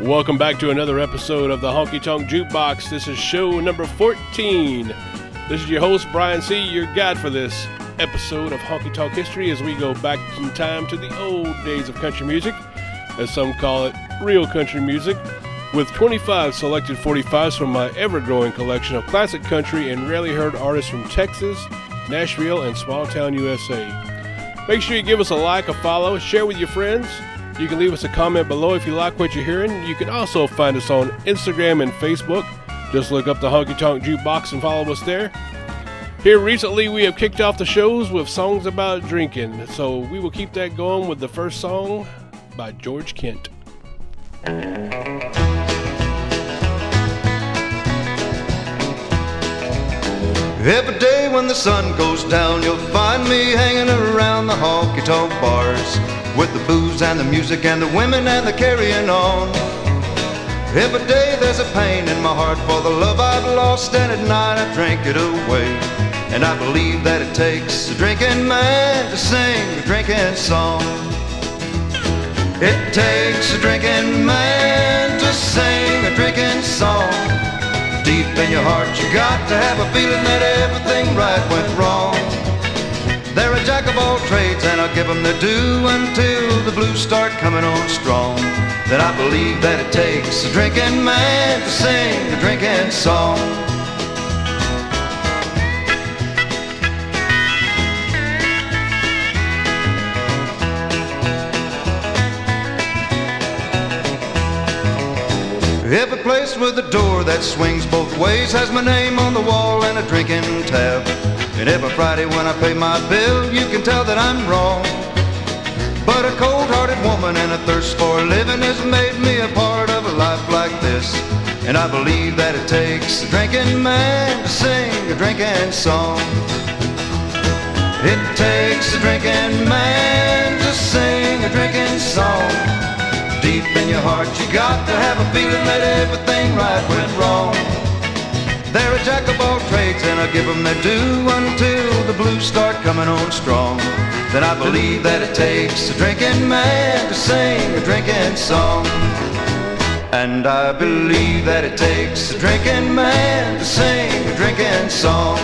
Welcome back to another episode of the Honky Tonk Jukebox. This is show number 14. This is your host, Brian C., your guide for this episode of Honky Tonk History as we go back in time to the old days of country music, as some call it real country music, with 25 selected 45s from my ever growing collection of classic country and rarely heard artists from Texas, Nashville, and small town USA. Make sure you give us a like, a follow, share with your friends. You can leave us a comment below if you like what you're hearing. You can also find us on Instagram and Facebook. Just look up the Honky Tonk Jukebox and follow us there. Here recently, we have kicked off the shows with songs about drinking, so we will keep that going with the first song by George Kent. Every day when the sun goes down, you'll find me hanging around the honky tonk bars with the booze and the music and the women and the carrying on. Every day there's a pain in my heart for the love I've lost, and at night I drink it away. And I believe that it takes a drinking man to sing a drinking song. It takes a drinking man to sing a drinking song. Deep in your heart, you got to have a feeling that everything right went wrong. They're a jack of all trades, and I'll give them their due until the blues start coming on strong. Then I believe that it takes a drinking man to sing a drinking song. Every place with a door that swings both ways has my name on the wall and a drinking tab. And every Friday when I pay my bill, you can tell that I'm wrong. But a cold-hearted woman and a thirst for a living has made me a part of a life like this. And I believe that it takes a drinking man to sing a drinking song. It takes a drinking man to sing a drinking song. Deep in your heart, you got to have a feeling that everything right went wrong. They're a jack of all trades, and I give them their due until the blues start coming on strong. Then I believe that it takes a drinking man to sing a drinking song. And I believe that it takes a drinking man to sing a drinking song.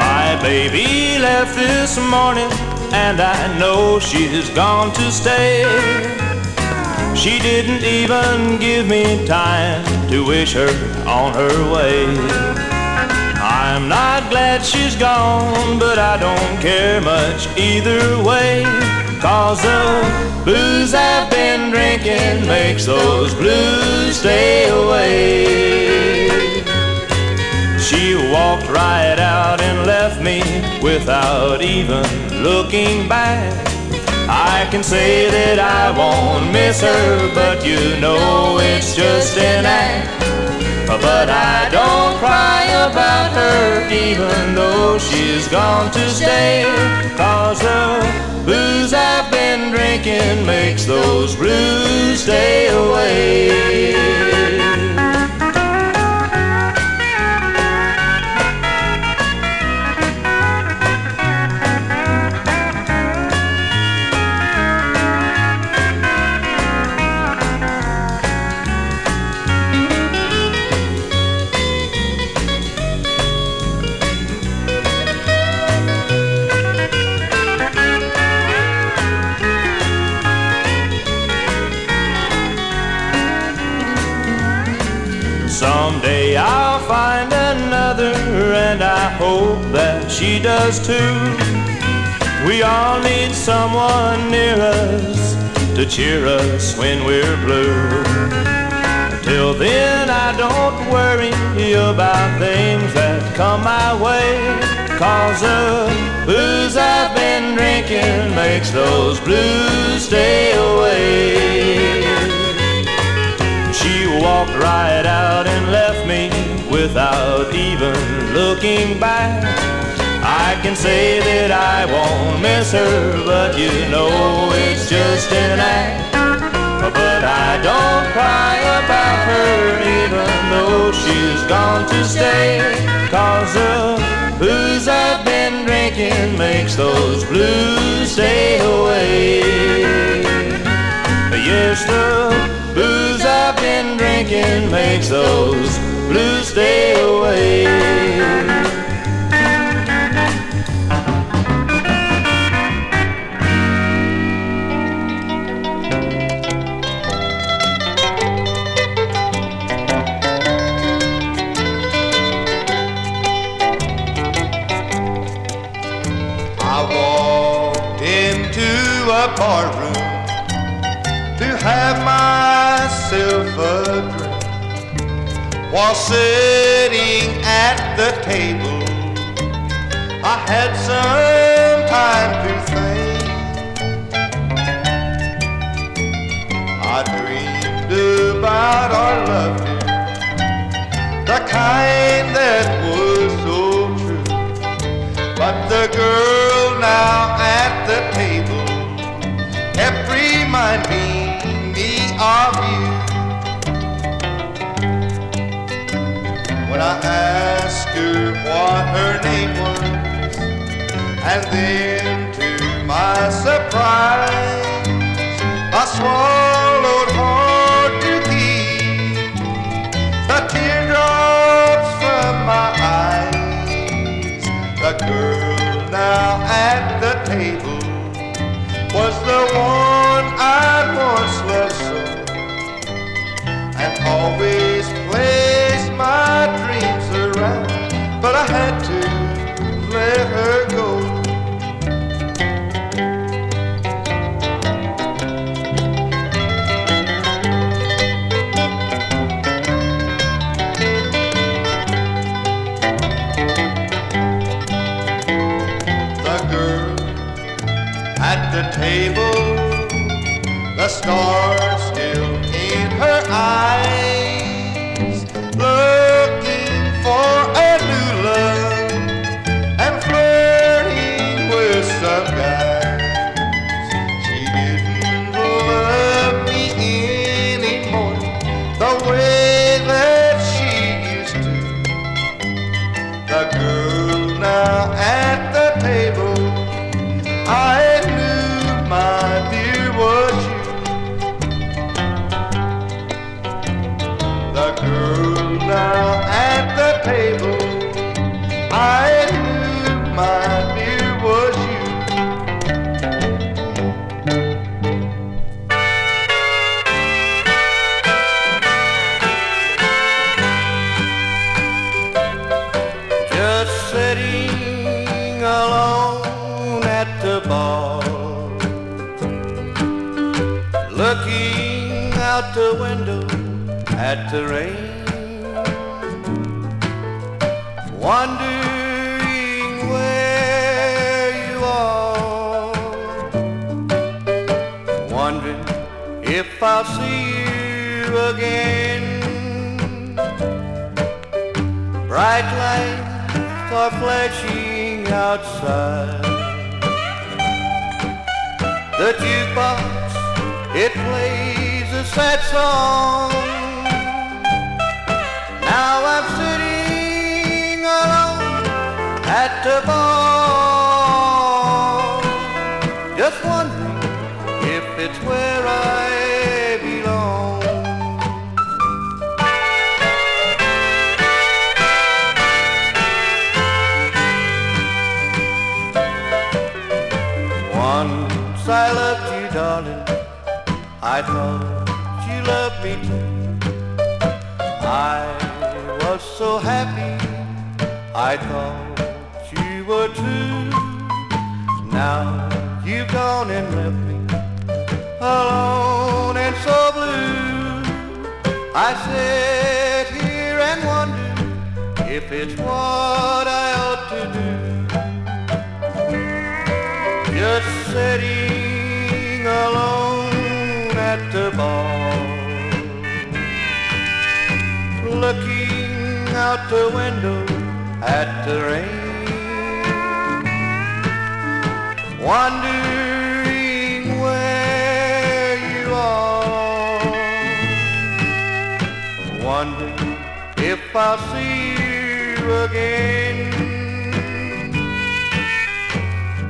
My baby left this morning, and I know she's gone to stay. She didn't even give me time to wish her on her way. I'm not glad she's gone, but I don't care much either way. Cause the booze I've been drinking makes those blues stay away. She walked right out and left me without even looking back. I can say that I won't miss her, but you know it's just an act. But I don't cry about her, even though she's gone to stay. Cause the booze I've been drinking makes those blues stay away. She does too. We all need someone near us to cheer us when we're blue. Till then, I don't worry about things that come my way. Cause the booze I've been drinking makes those blues stay away. She walked right out and left me without even looking back. I can say that I won't miss her, but you know it's just an act. But I don't cry about her, even though she's gone to stay. Cause the booze I've been drinking makes those blues stay away. Yes, the booze I've been drinking makes those blues stay away. While sitting at the table, I had some time to think. I dreamed about our love, the kind that what her name was, and then to my surprise, I swallowed hard to keep the teardrops from my eyes. The girl now at the table was the one table, looking out the window at the rain, wondering where you are, wondering if I'll see you again.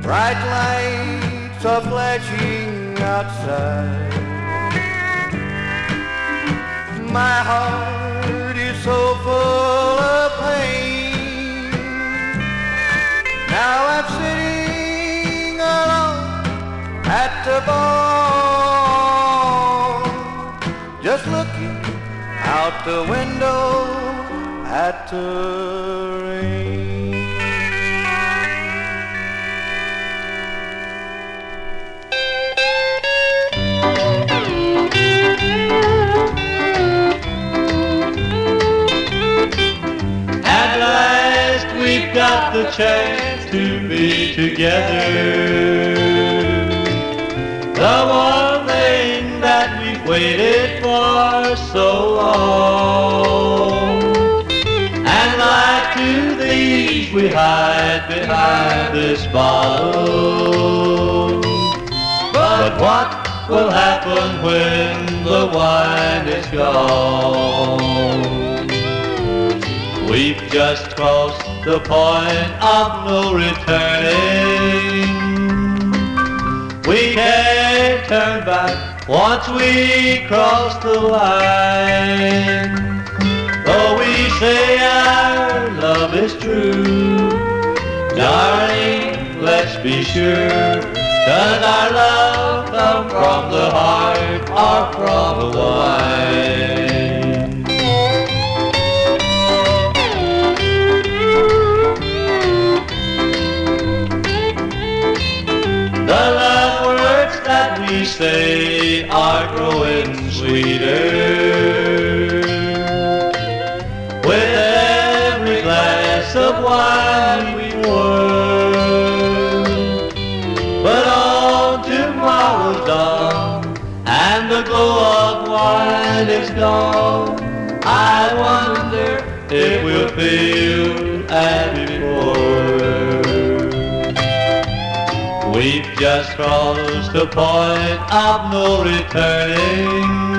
Bright lights are flashing outside. My heart full of pain. Now I'm sitting alone at the bar, just looking out the window at the the chance to be together. The one thing that we've waited for so long. And like two thieves we hide behind this bottle. But what will happen when the wine is gone? We've just crossed the point of no returning. We can't turn back once we cross the line. Though we say our love is true, darling, let's be sure. Does our love come from the heart or from the wine? With every glass of wine we pour. But on tomorrow's dawn, and the glow of wine is gone. I wonder if we'll feel as before. We've just crossed the point of no returning.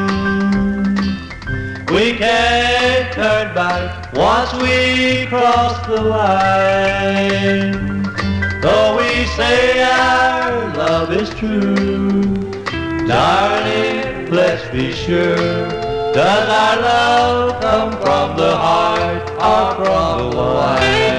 We can't turn back once we cross the line. Though we say our love is true, darling, let's be sure. Does our love come from the heart or from the wine?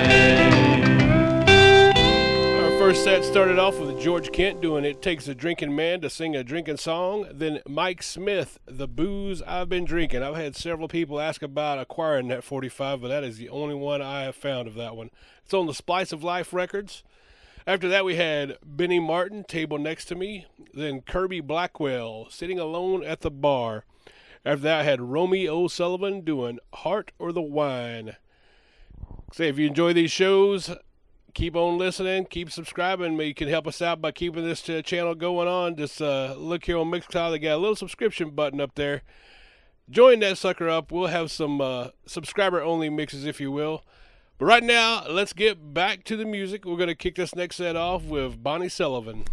Our first set started off with George Kent doing It Takes a Drinking Man to Sing a Drinking Song. Then Mike Smith, The Booze I've Been Drinking. I've had several people ask about acquiring that 45, but that is the only one I have found of that one. It's on the Splice of Life Records. After that, we had Bennie Martin, Table Next to Me. Then Kirby Blackwell, Sitting Alone at the Bar. After that, I had Romeo Sullivan doing Heart or the Wine. Say, if you enjoy these shows, keep on listening, keep subscribing. You can help us out by keeping this uh, channel going on. Just uh, look here on Mixcloud. They got a little subscription button up there. Join that sucker up. We'll have some uh, subscriber only mixes, if you will. But right now, let's get back to the music. We're going to kick this next set off with Bonnie Sullivan.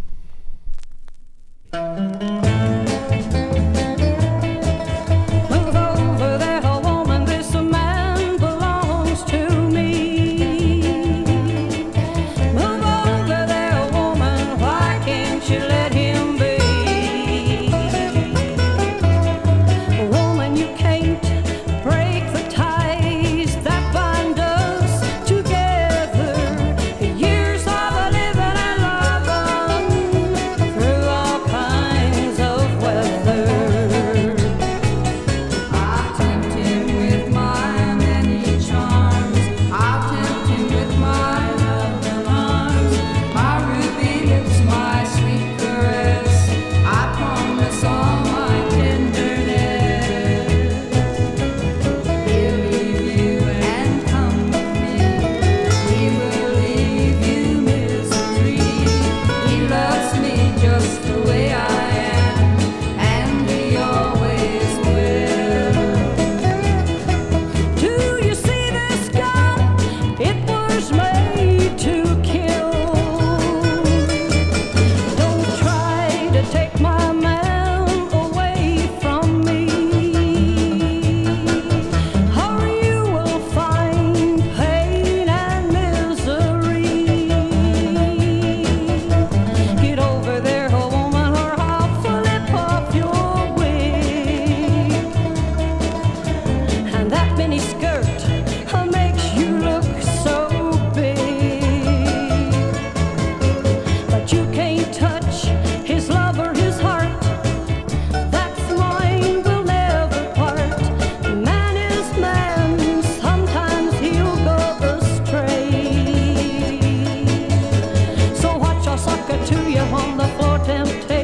the floor, temptation.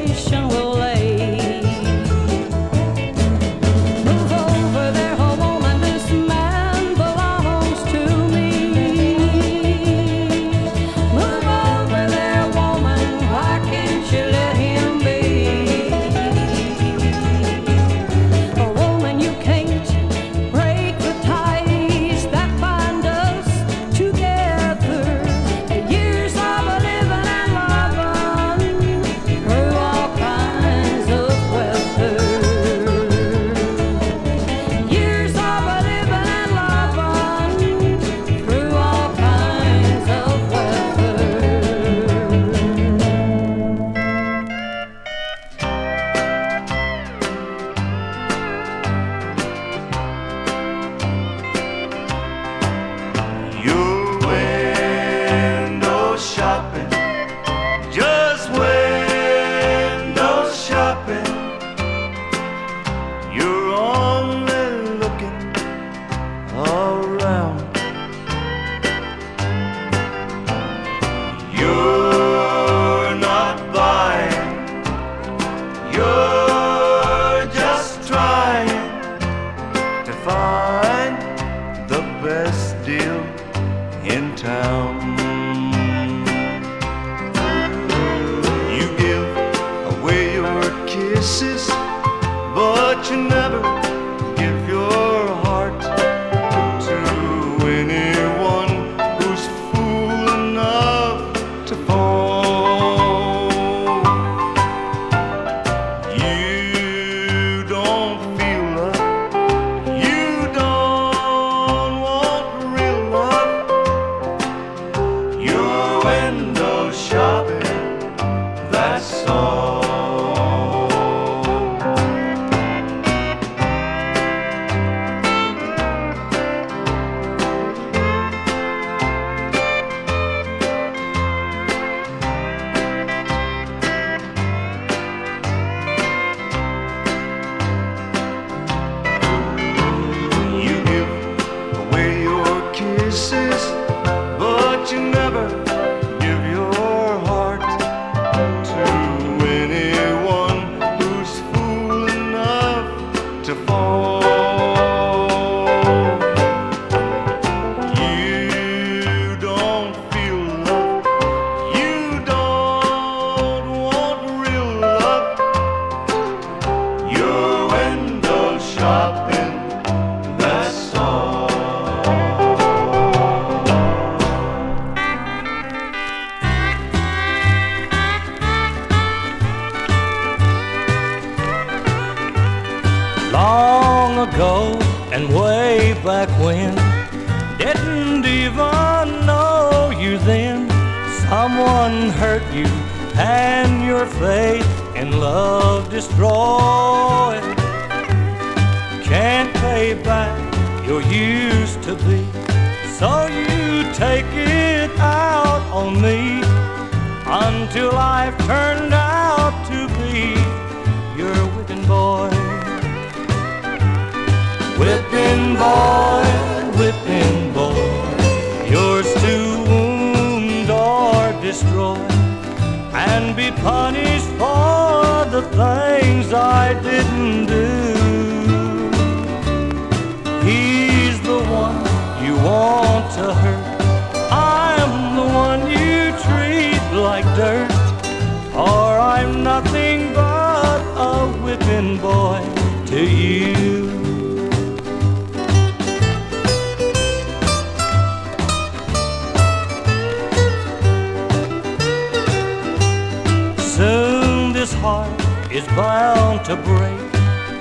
To break.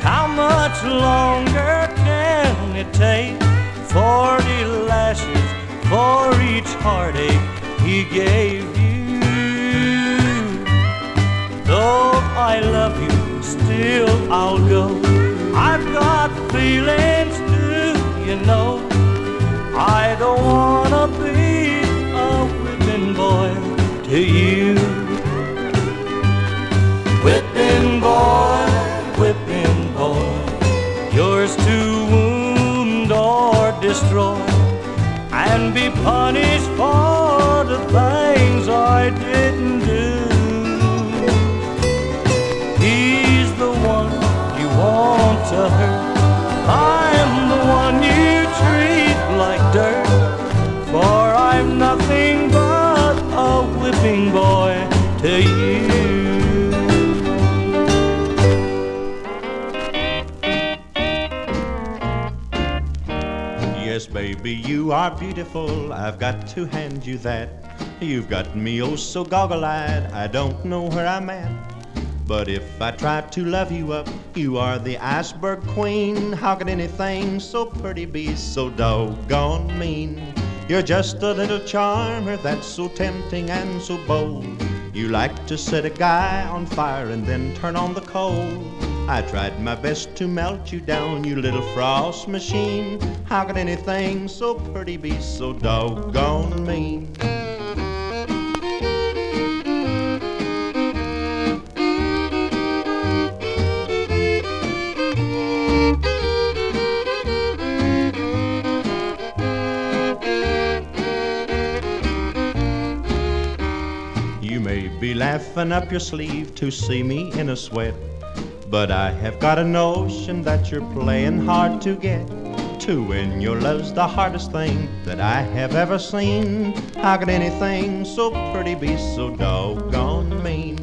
How much longer can it take? Forty lashes for each heartache he gave you. Though I love you, still I'll go. I've got feelings, do you know? I don't wanna be a whipping boy to you. Whipping boy, and be punished for the things I didn't do. He's the one you want to hurt. I'm the one you treat like dirt, for I'm nothing but a whipping boy to you. Baby, you are beautiful. I've got to hand you that. You've got me oh so goggle eyed. I don't know where I'm at. But if I try to love you up, you are the iceberg queen. How could anything so pretty be so doggone mean? You're just a little charmer that's so tempting and so bold. You like to set a guy on fire and then turn on the coal. I tried my best to melt you down, you little frost machine. How could anything so pretty be so doggone mean? You may be laughing up your sleeve to see me in a sweat. But I have got a notion that you're playing hard to get. To win your love's the hardest thing that I have ever seen. How could anything so pretty be so doggone mean?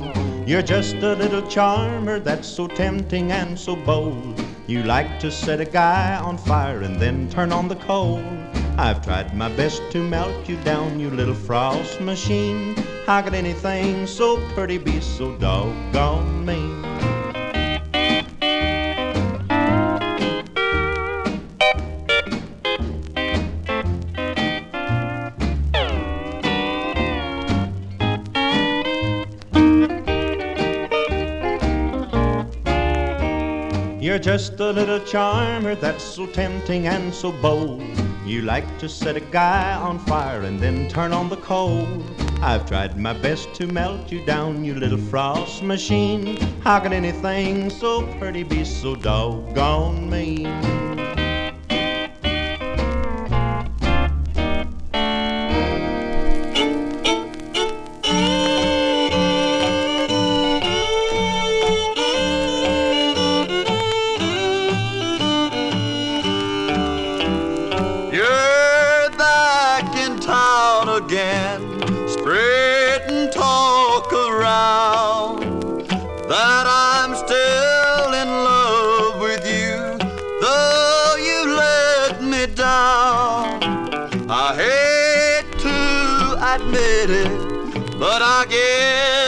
You're just a little charmer that's so tempting and so bold. You like to set a guy on fire and then turn on the coal. I've tried my best to melt you down, you little frost machine. How could anything so pretty be so doggone mean? Just a little charmer that's so tempting and so bold. You like to set a guy on fire and then turn on the coal. I've tried my best to melt you down, you little frost machine. How can anything so pretty be so doggone mean? Admit it, but I guess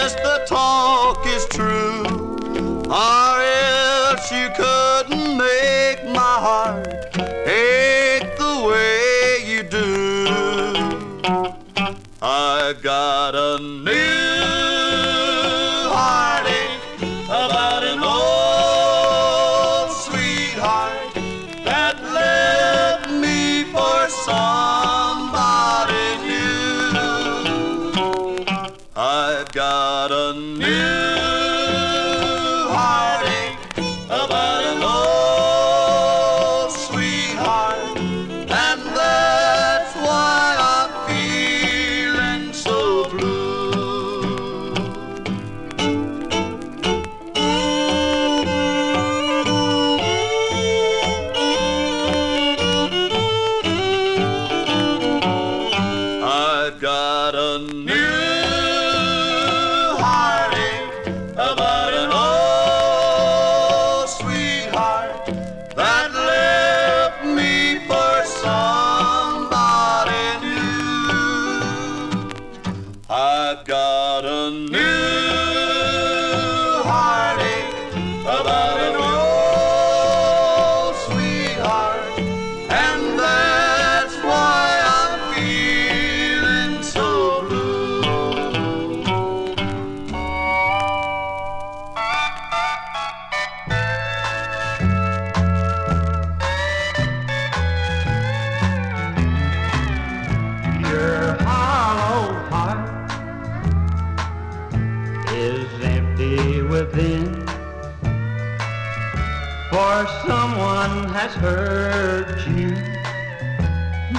For someone has hurt you.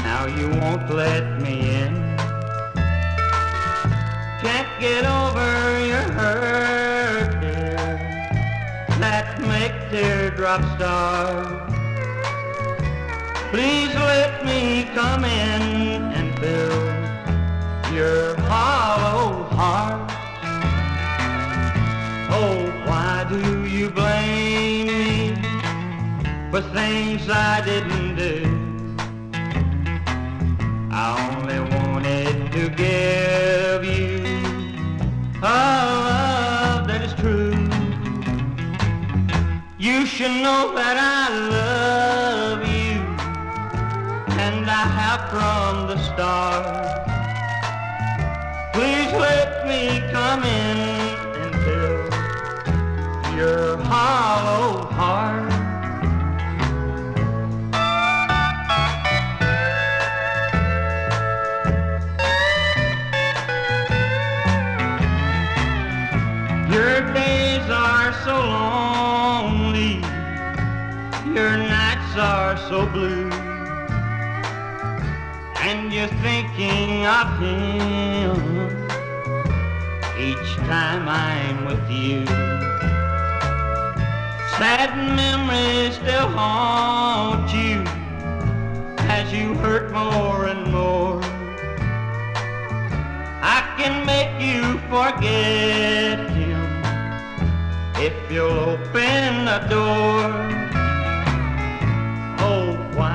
Now you won't let me in. Can't get over your hurt, dear. That make teardrops start. Please let me come in and fill your hollow heart. Oh, why do for things I didn't do? I only wanted to give you a love that is true. You should know that I love you, and I have from the start. Please let me come in and fill your hollow heart. So blue, and you're thinking of him each time I'm with you. Sad memories still haunt you as you hurt more and more. I can make you forget him if you'll open the door.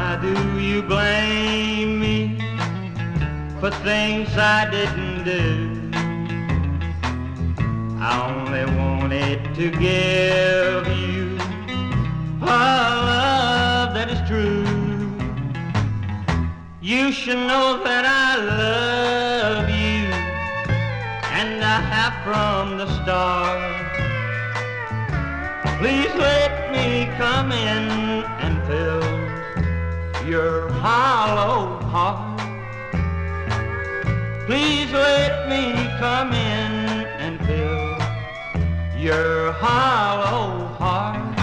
Why do you blame me for things I didn't do? I only wanted to give you a love that is true. You should know that I love you, and I have from the start. Please let me come in and fill your hollow heart. Please let me come in and fill your hollow heart.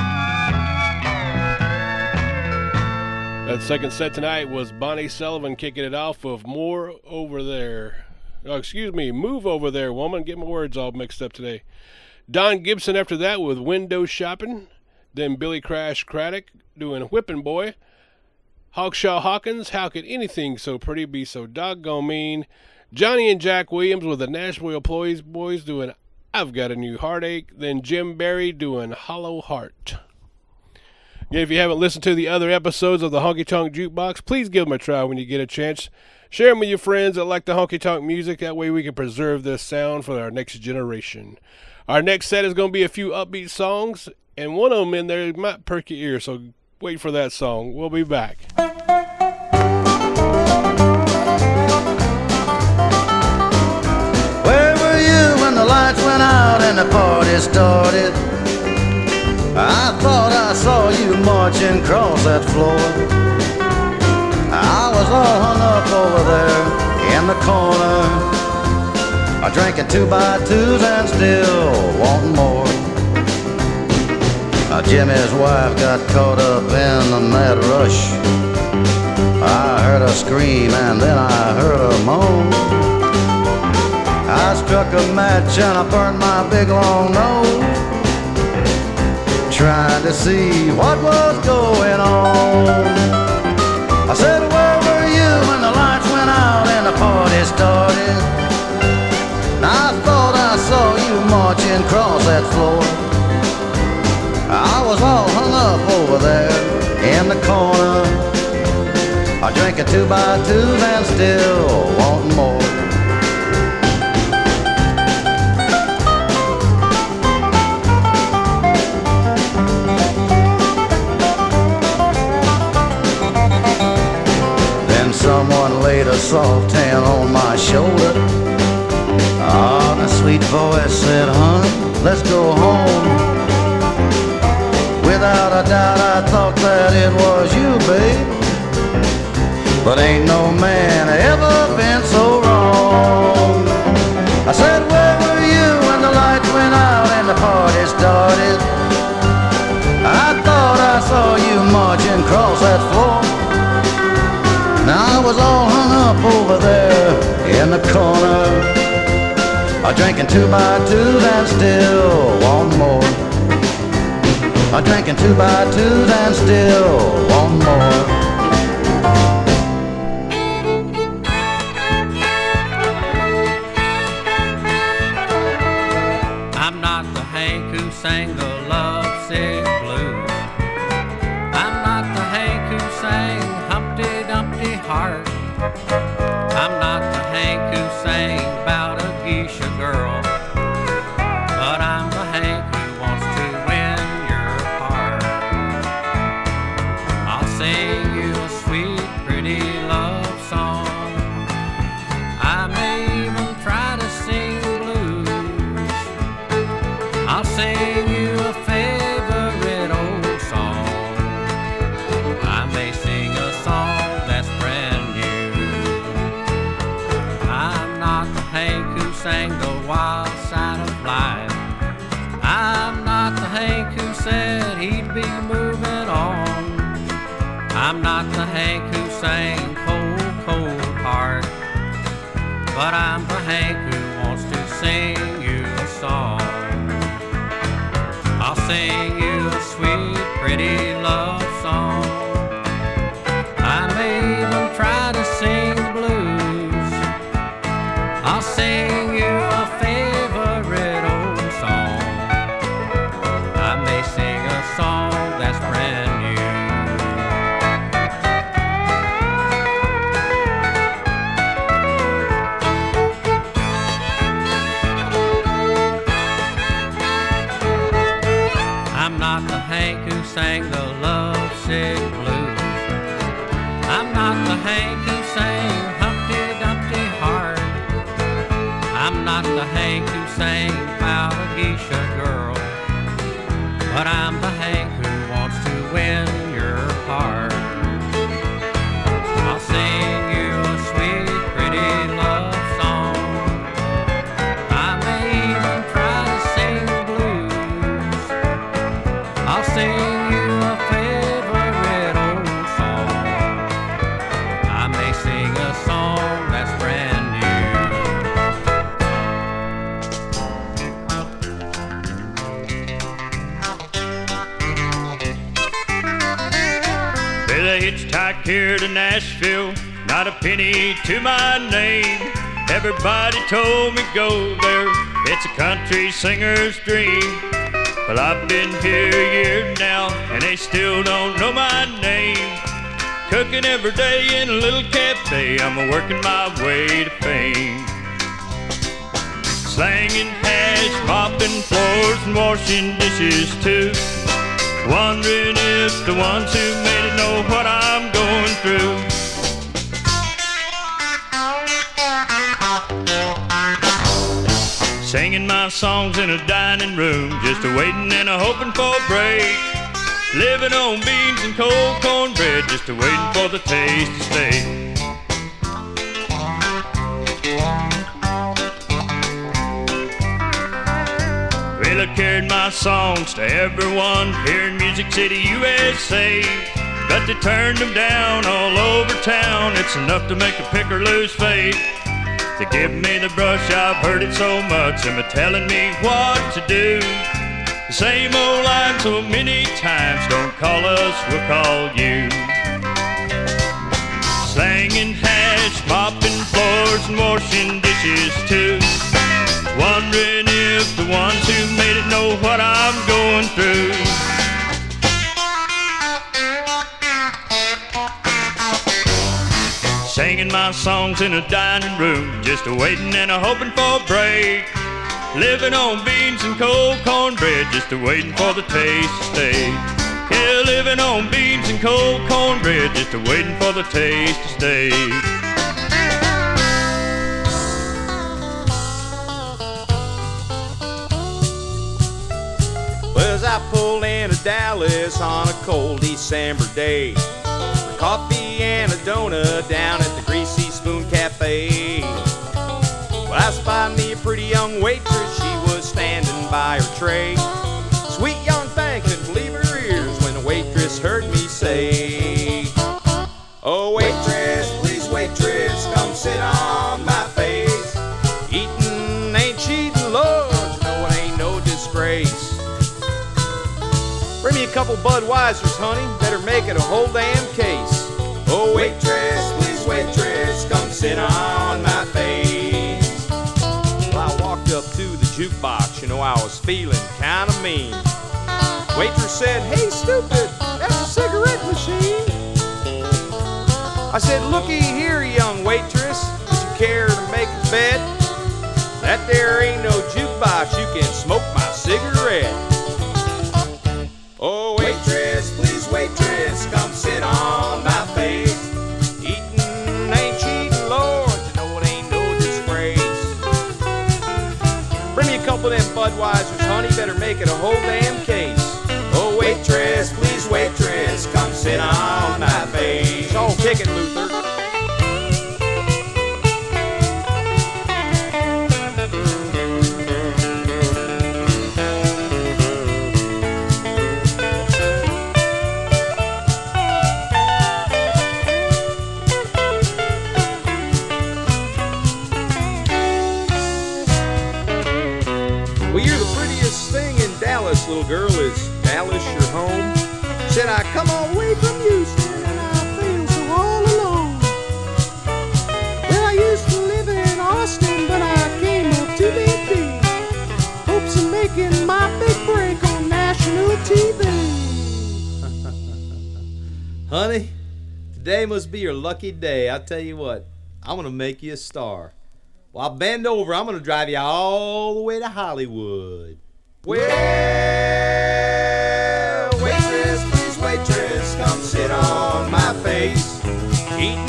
That second set tonight was Bonnie Sullivan kicking it off with More Over There. Oh, excuse me, Move Over There, woman. Get my words all mixed up today. Don Gibson after that with Window Shopping. Then Billy Crash Craddock doing Whippin' Boy. Hawkshaw Hawkins, How Could Anything So Pretty Be So Doggone Mean? Johnny and Jack Williams with the Nashville Employees Boys doing I've Got a New Heartache. Then Jim Barry doing Hollow Heart. If you haven't listened to the other episodes of the Honky Tonk Jukebox, please give them a try when you get a chance. Share them with your friends that like the honky tonk music. That way we can preserve this sound for our next generation. Our next set is going to be a few upbeat songs, and one of them in there might perk your ear, so wait for that song. We'll be back. Where were you when the lights went out and the party started? I thought I saw you marching across that floor. I was all hung up over there in the corner. I drinking two by twos and still wanting more. Now Jimmy's wife got caught up in the mad rush. I heard her scream and then I heard her moan. I struck a match and I burned my big long nose Trying to see what was going on I said, where were you when the lights went out and the party started? I thought I saw you marching across that floor I drinking two by two and still wanting more Then someone laid a soft hand on my shoulder. Ah, the sweet voice said, honey, let's go home. Without a doubt, I thought that it was you, babe. But ain't no man ever been so wrong. I said, where were you when the lights went out and the party started? I thought I saw you marching across that floor. Now I was all hung up over there in the corner. I drinking two by twos and still want more. I drinking two by twos and still want more. To Nashville, not a penny to my name. Everybody told me go there, it's a country singer's dream. Well, I've been here a year now, and they still don't know my name. Cooking every day in a little cafe, I'm a working my way to fame. Slanging hash, mopping floors, and washing dishes too. Wondering if the ones who made it know what I'm going through. Singing my songs in a dining room, just a waiting and a hoping for a break. Living on beans and cold cornbread, just a waiting for the taste to stay. Carried my songs to everyone here in Music City, USA. But they turned them down all over town. It's enough to make a picker lose faith. They give me the brush, I've heard it so much. Them a telling me what to do. The same old line so many times. Don't call us, we'll call you. Slanging hash, mopping floors, and washing dishes too. Wondering the ones who made it know what I'm going through. Singing my songs in a dining room, just a waiting and a hoping for a break. Living on beans and cold cornbread, just a waiting for the taste to stay. Yeah, living on beans and cold cornbread, just a waiting for the taste to stay. Well, as I pulled into Dallas on a cold December day, for coffee and a donut down at the Greasy Spoon Cafe. Well, I spied me a pretty young waitress, she was standing by her tray. Sweet young thing couldn't believe her ears when the waitress heard me say, couple Budweisers, honey. Better make it a whole damn case. Oh, waitress, please, waitress, come sit on my face. Well, I walked up to the jukebox, you know, I was feeling kind of mean. Waitress said, Hey, stupid, that's a cigarette machine. I said, Looky here, young waitress, would you care to make a bet? That there ain't no jukebox, you can smoke my cigarette. A whole damn case. Oh, waitress, please, waitress, come sit on my face. Oh, kick it, Luther. Honey, today must be your lucky day. I tell you what, I'm gonna make you a star. Well, bend over. I'm gonna drive you all the way to Hollywood. Well, waitress, please, waitress, come sit on my face. Eating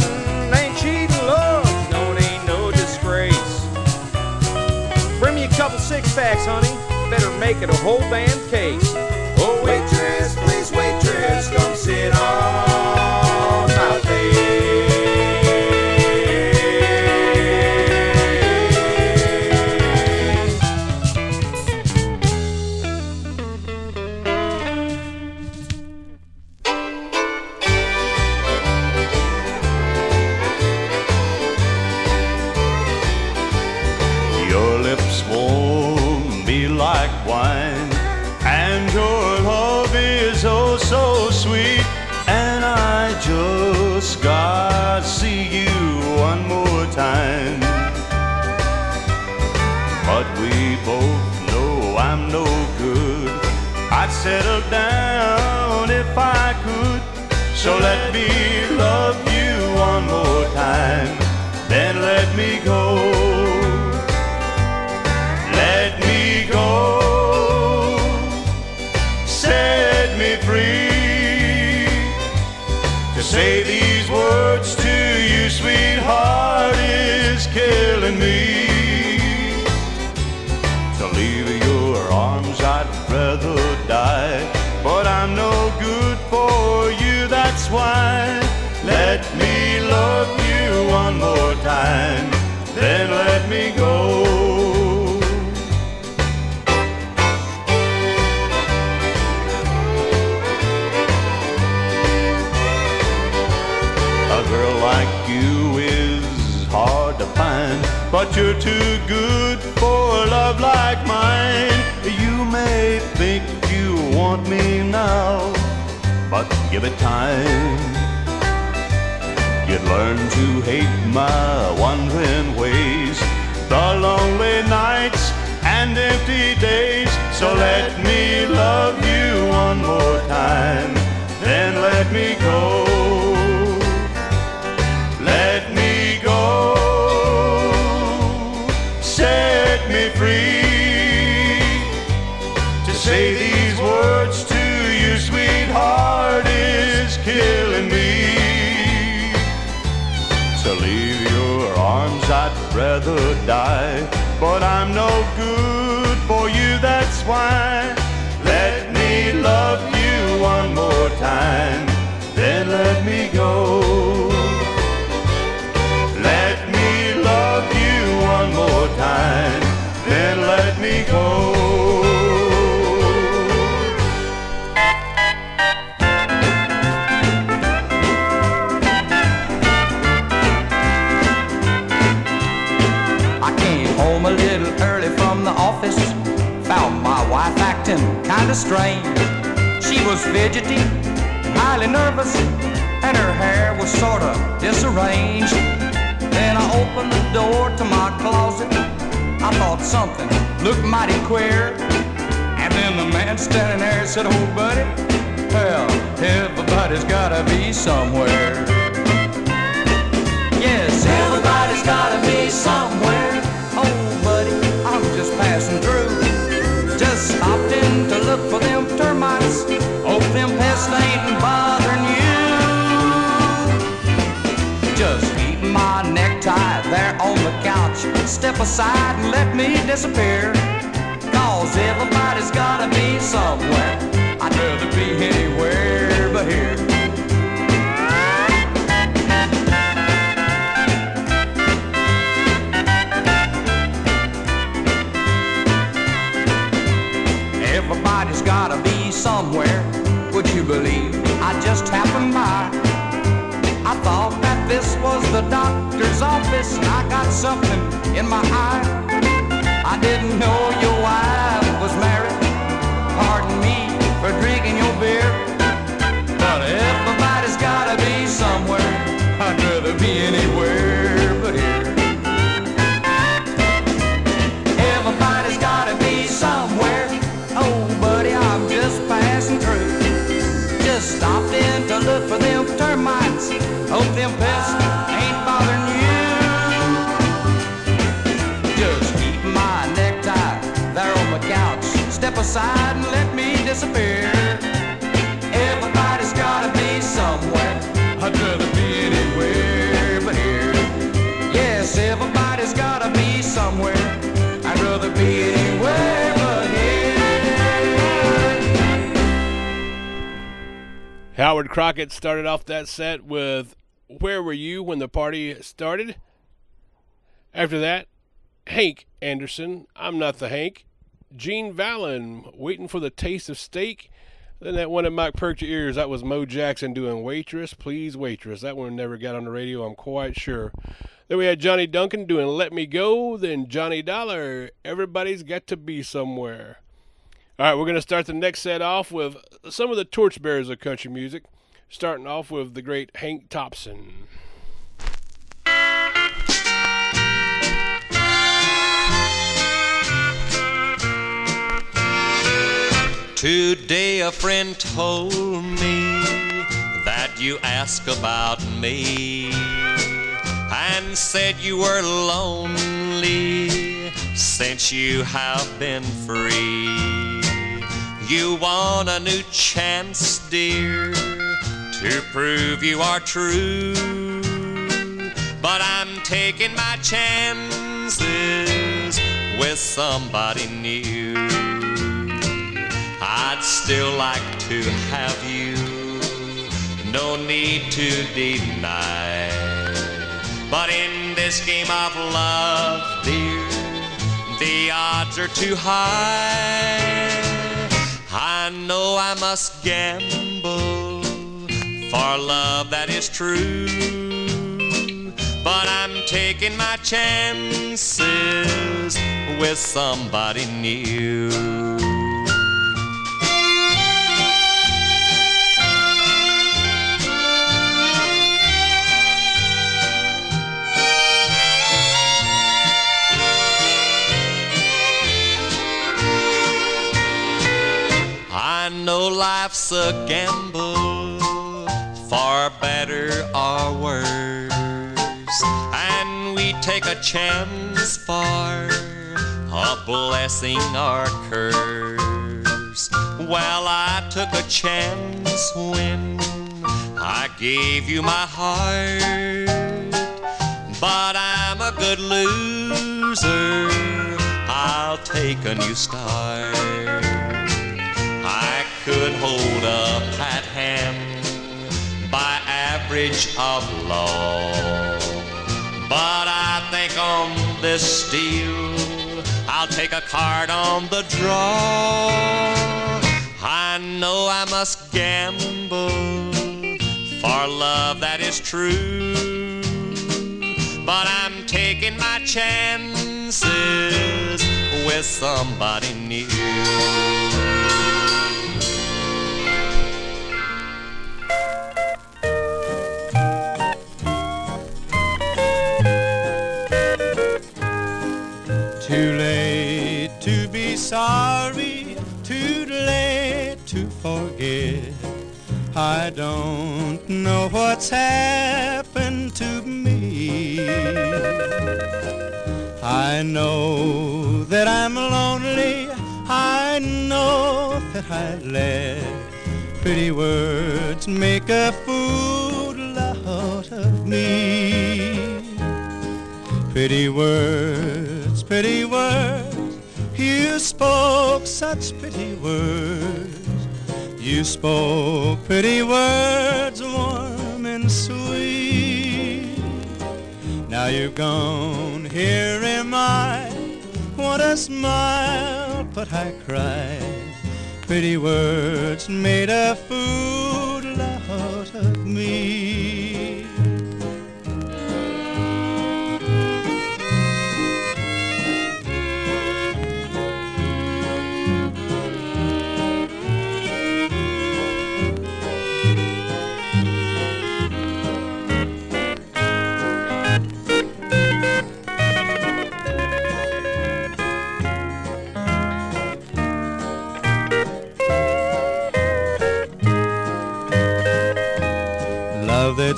ain't cheating, love. No, it ain't no disgrace. Bring me a couple six packs, honey. Better make it a whole damn case. Down if I could. So let me love you one more time. Then let me go. Why. Let me love you one more time, then let me go. A girl like you is hard to find, but you're too good for love like mine. You may think you want me now, give it time. You'd learn to hate my wandering ways, the lonely nights and empty days. So let me love you one more time, then let me go. Let me go. Set me free. Killing me. To leave your arms, I'd rather die. But I'm no good for you, that's why. Let me love you one more time, then let me go. Let me love you one more time, then let me go. Acting kinda strange. She was fidgety, highly nervous, and her hair was sorta disarranged. Then I opened the door to my closet. I thought something looked mighty queer. And then the man standing there said, Oh, buddy, well, everybody's gotta be somewhere. Yes, everybody's gotta be somewhere. Oh, buddy, I'm just passing through. Just stopped in to Step aside and let me disappear. Cause everybody's gotta be somewhere. I'd rather be anywhere but here. Everybody's gotta be somewhere. Would you believe I just happened by? I thought that this was the doctor's I got something in my eye. I didn't know your wife was married. Pardon me for drinking your beer. But everybody's gotta be somewhere. I'd rather be anywhere but here. Everybody's gotta be somewhere. Oh, buddy, I'm just passing through. Just stopped in to look for them termites. Hope them pests aside and let me disappear. Everybody's gotta be somewhere. I'd rather be anywhere but here. Yes, everybody's gotta be somewhere. I'd rather be anywhere but here. Howard Crockett started off that set with Where Were You When the Party Started? After that, Hank Anderson, I'm Not the Hank. Gene Vallin, Waiting for the Taste of Steak. Then that one that might perk your ears, that was Moe Jackson doing Waitress, Please Waitress. That one never got on the radio, I'm quite sure. Then we had Johnny Duncan doing Let Me Go. Then Johnny Dollar, Everybody's Got to Be Somewhere. All right, we're going to start the next set off with some of the torchbearers of country music, starting off with the great Hank Thompson. Today a friend told me that you asked about me and said you were lonely since you have been free. You want a new chance, dear, to prove you are true. But I'm taking my chances with somebody new. I'd still like to have you, no need to deny. But in this game of love, dear, the odds are too high. I know I must gamble for love that is true. But I'm taking my chances with somebody new. I know life's a gamble, for better or worse. And we take a chance for a blessing or curse. Well, I took a chance when I gave you my heart. But I'm a good loser, I'll take a new start. Could hold a pat hand by average of law. But I think on this deal, I'll take a card on the draw. I know I must gamble for love that is true. But I'm taking my chances with somebody new. Forget. I don't know what's happened to me. I know that I'm lonely. I know that I let pretty words make a fool out of me. Pretty words, pretty words, you spoke such pretty words. You spoke pretty words, warm and sweet. Now you're gone, here am I. Want to smile, but I cry. Pretty words made a fool out of me.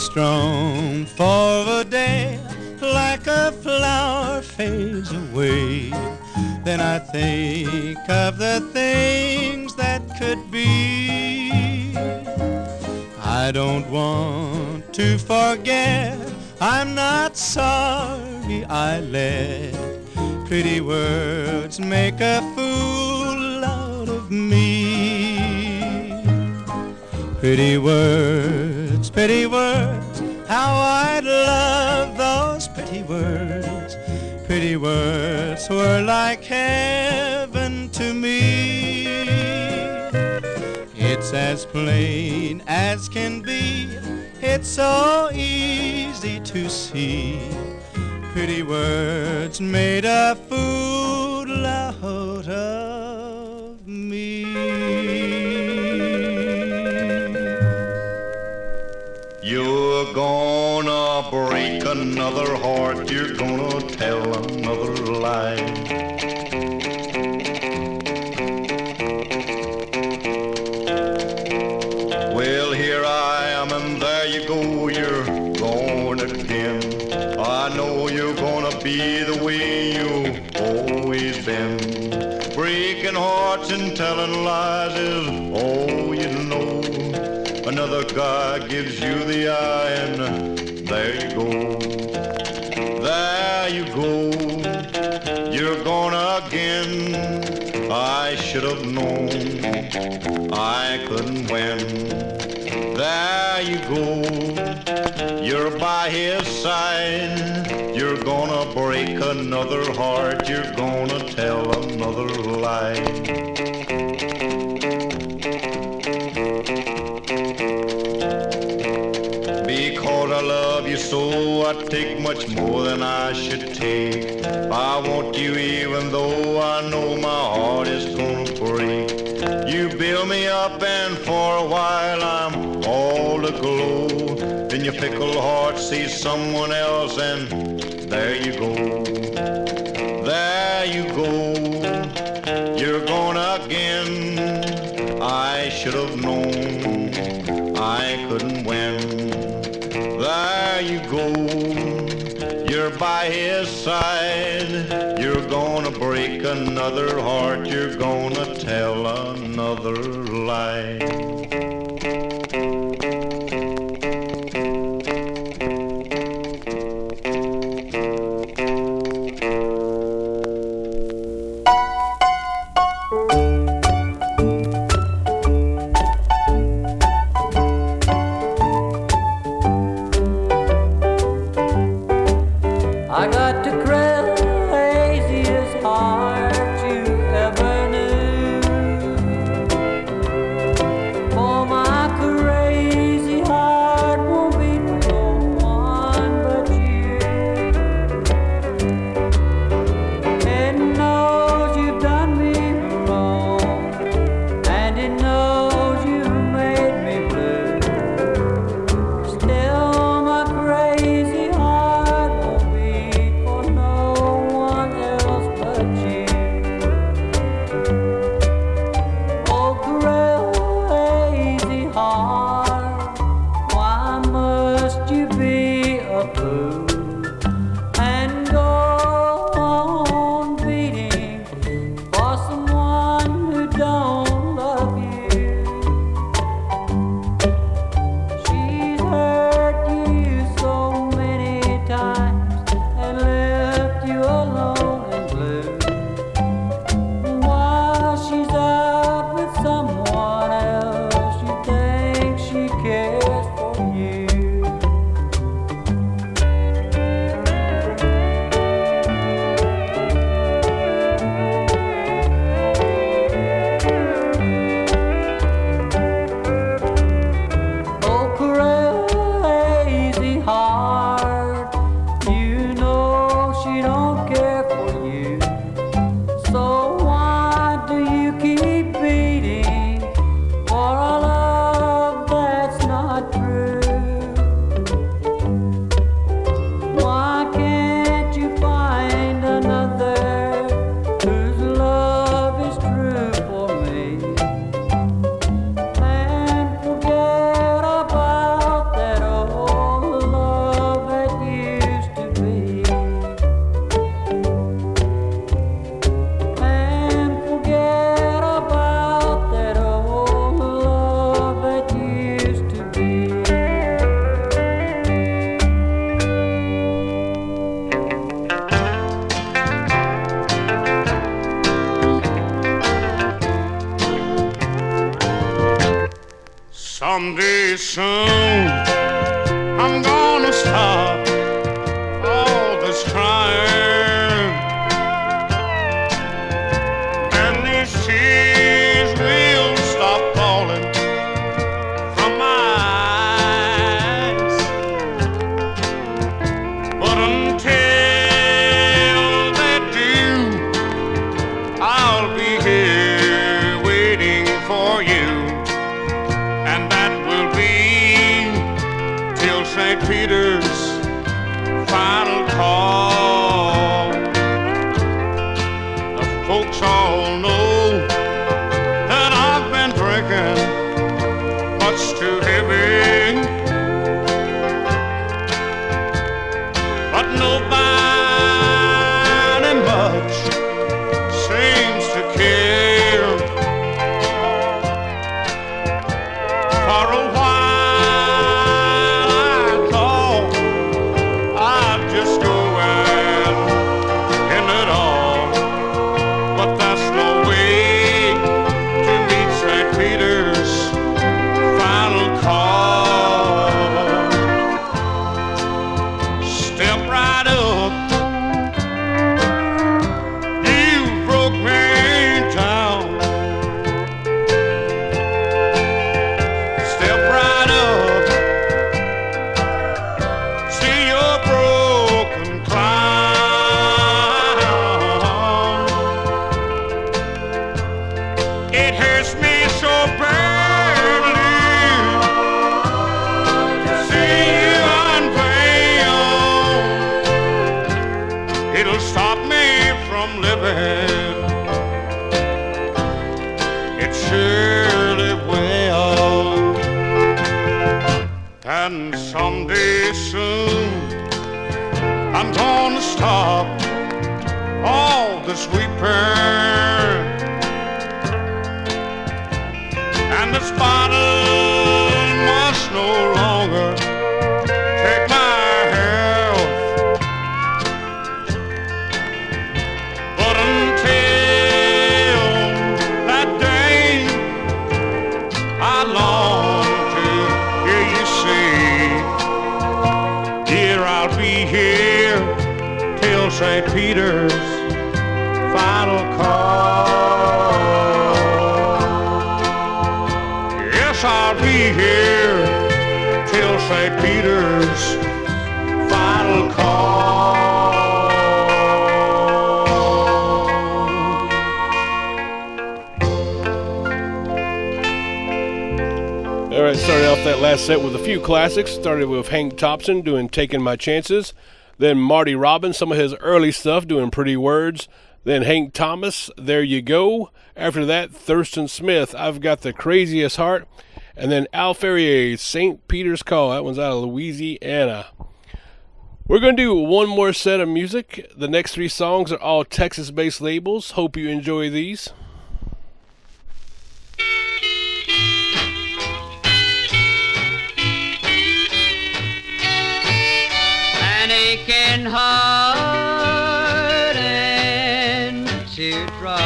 Love strong for a day, like a flower fades away. Then I think of the things that could be. I don't want to forget, I'm not sorry I let pretty words make a fool out of me. Pretty words, pretty words, how I'd love those pretty words. Pretty words were like heaven to me. It's as plain as can be, it's so easy to see. Pretty words made a fool another heart, you're gonna tell another lie. Well, here I am, and there you go, you're going again. I know you're gonna be the way you've always been. Breaking hearts and telling lies is all you know. Another guy gives you the eye, and should have known I couldn't win. There you go. You're by his side. You're gonna break another heart. You're gonna tell another lie. I take much more than I should take. I want you even though I know my heart is gonna break. You build me up and for a while I'm all aglow. Then your fickle heart sees someone else and there you go. There you go. You're gone again. I should have known I couldn't win. There you go. By his side. You're gonna break another heart. You're gonna tell another lie. Bottle must no off that last set with a few classics. Started with Hank Thompson doing Taking My Chances. Then Marty Robbins, some of his early stuff doing Pretty Words. Then Hank Thomas, There You Go. After that, Thurston Smith, I've Got the Craziest Heart. And then Al Ferrier, St. Peter's Call. That one's out of Louisiana. We're going to do one more set of music. The next three songs are all Texas based labels. Hope you enjoy these. Aching heart and teardrop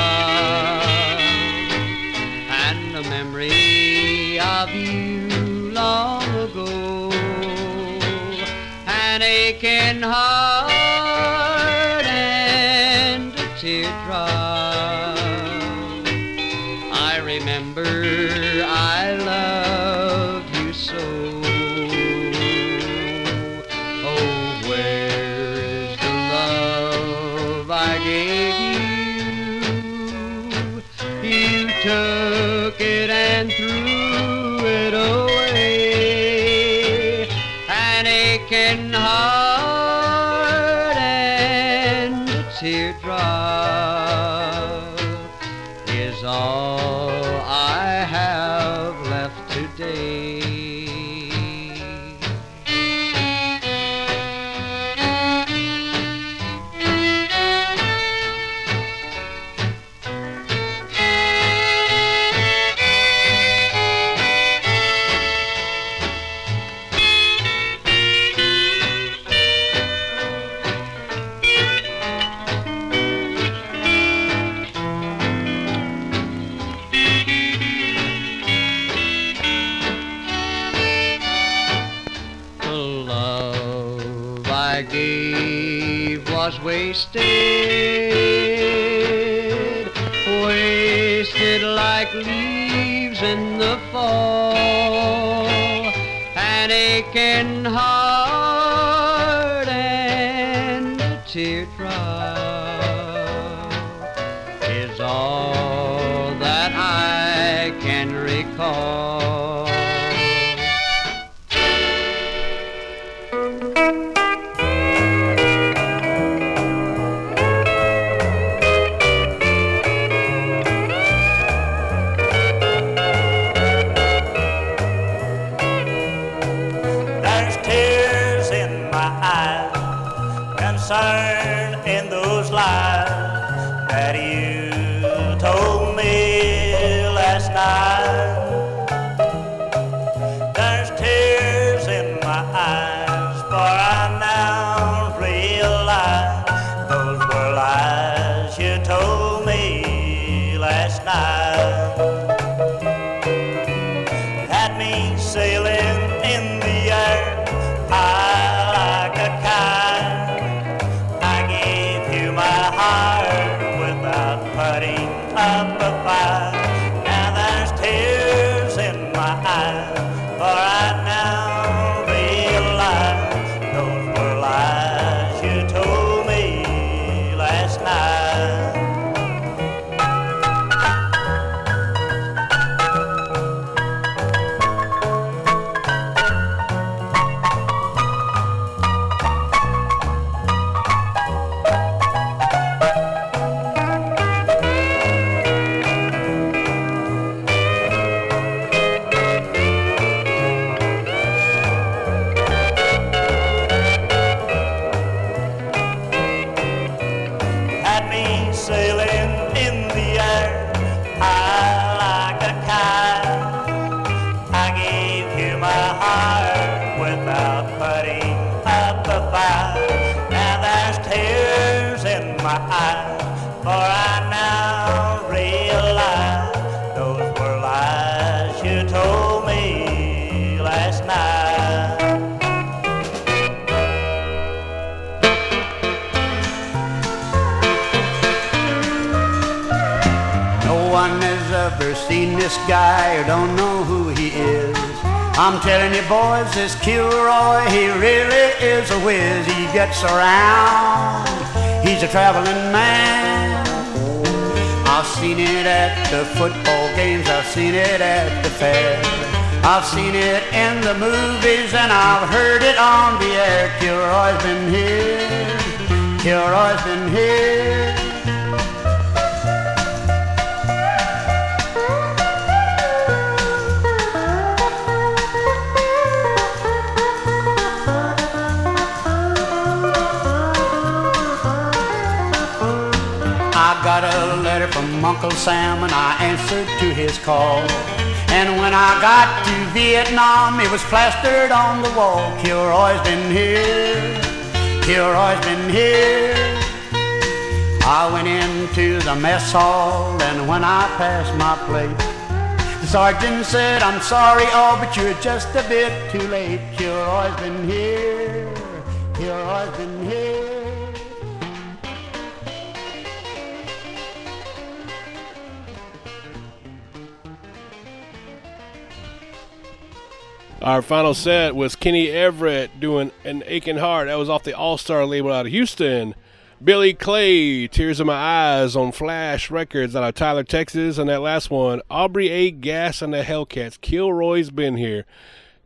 and a memory of you long ago. An aching heart took it and threw it away. An aching heart told this guy or don't know who he is. I'm telling you boys, this Kilroy, he really is a whiz. He gets around, he's a traveling man. I've seen it at the football games, I've seen it at the fair. I've seen it in the movies and I've heard it on the air. Kilroy's been here, Kilroy's been here. From Uncle Sam and I answered to his call. And when I got to Vietnam, it was plastered on the wall. Kilroy's been here, Kilroy's been here. I went into the mess hall and when I passed my plate, the sergeant said, I'm sorry, oh, but you're just a bit too late. Kilroy's been here, Kilroy's been here. Our final set was Kenny Everett doing An Aching Heart. That was off the All Star label out of Houston. Billy Clay, Tears in My Eyes on Flash Records out of Tyler, Texas. And that last one, Aubrey A. Gass and the Hellcats. Kilroy's been here.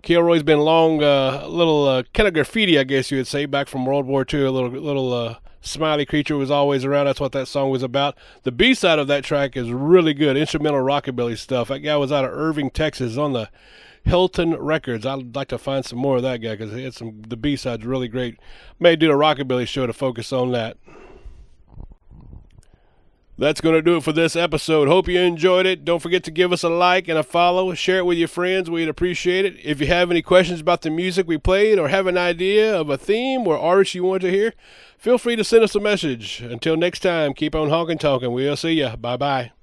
Kilroy's been long, uh, a little uh, kind of graffiti, I guess you would say, back from World War II. A little, little uh, smiley creature was always around. That's what that song was about. The B side of that track is really good, instrumental rockabilly stuff. That guy was out of Irving, Texas, on the Helton Records. I'd like to find some more of that guy because he had some. The B side's really great. May do a rockabilly show to focus on that. That's going to do it for this episode. Hope you enjoyed it. Don't forget to give us a like and a follow. Share it with your friends. We'd appreciate it. If you have any questions about the music we played or have an idea of a theme or artist you want to hear, feel free to send us a message. Until next time, keep on honking talking. We'll see ya. Bye bye.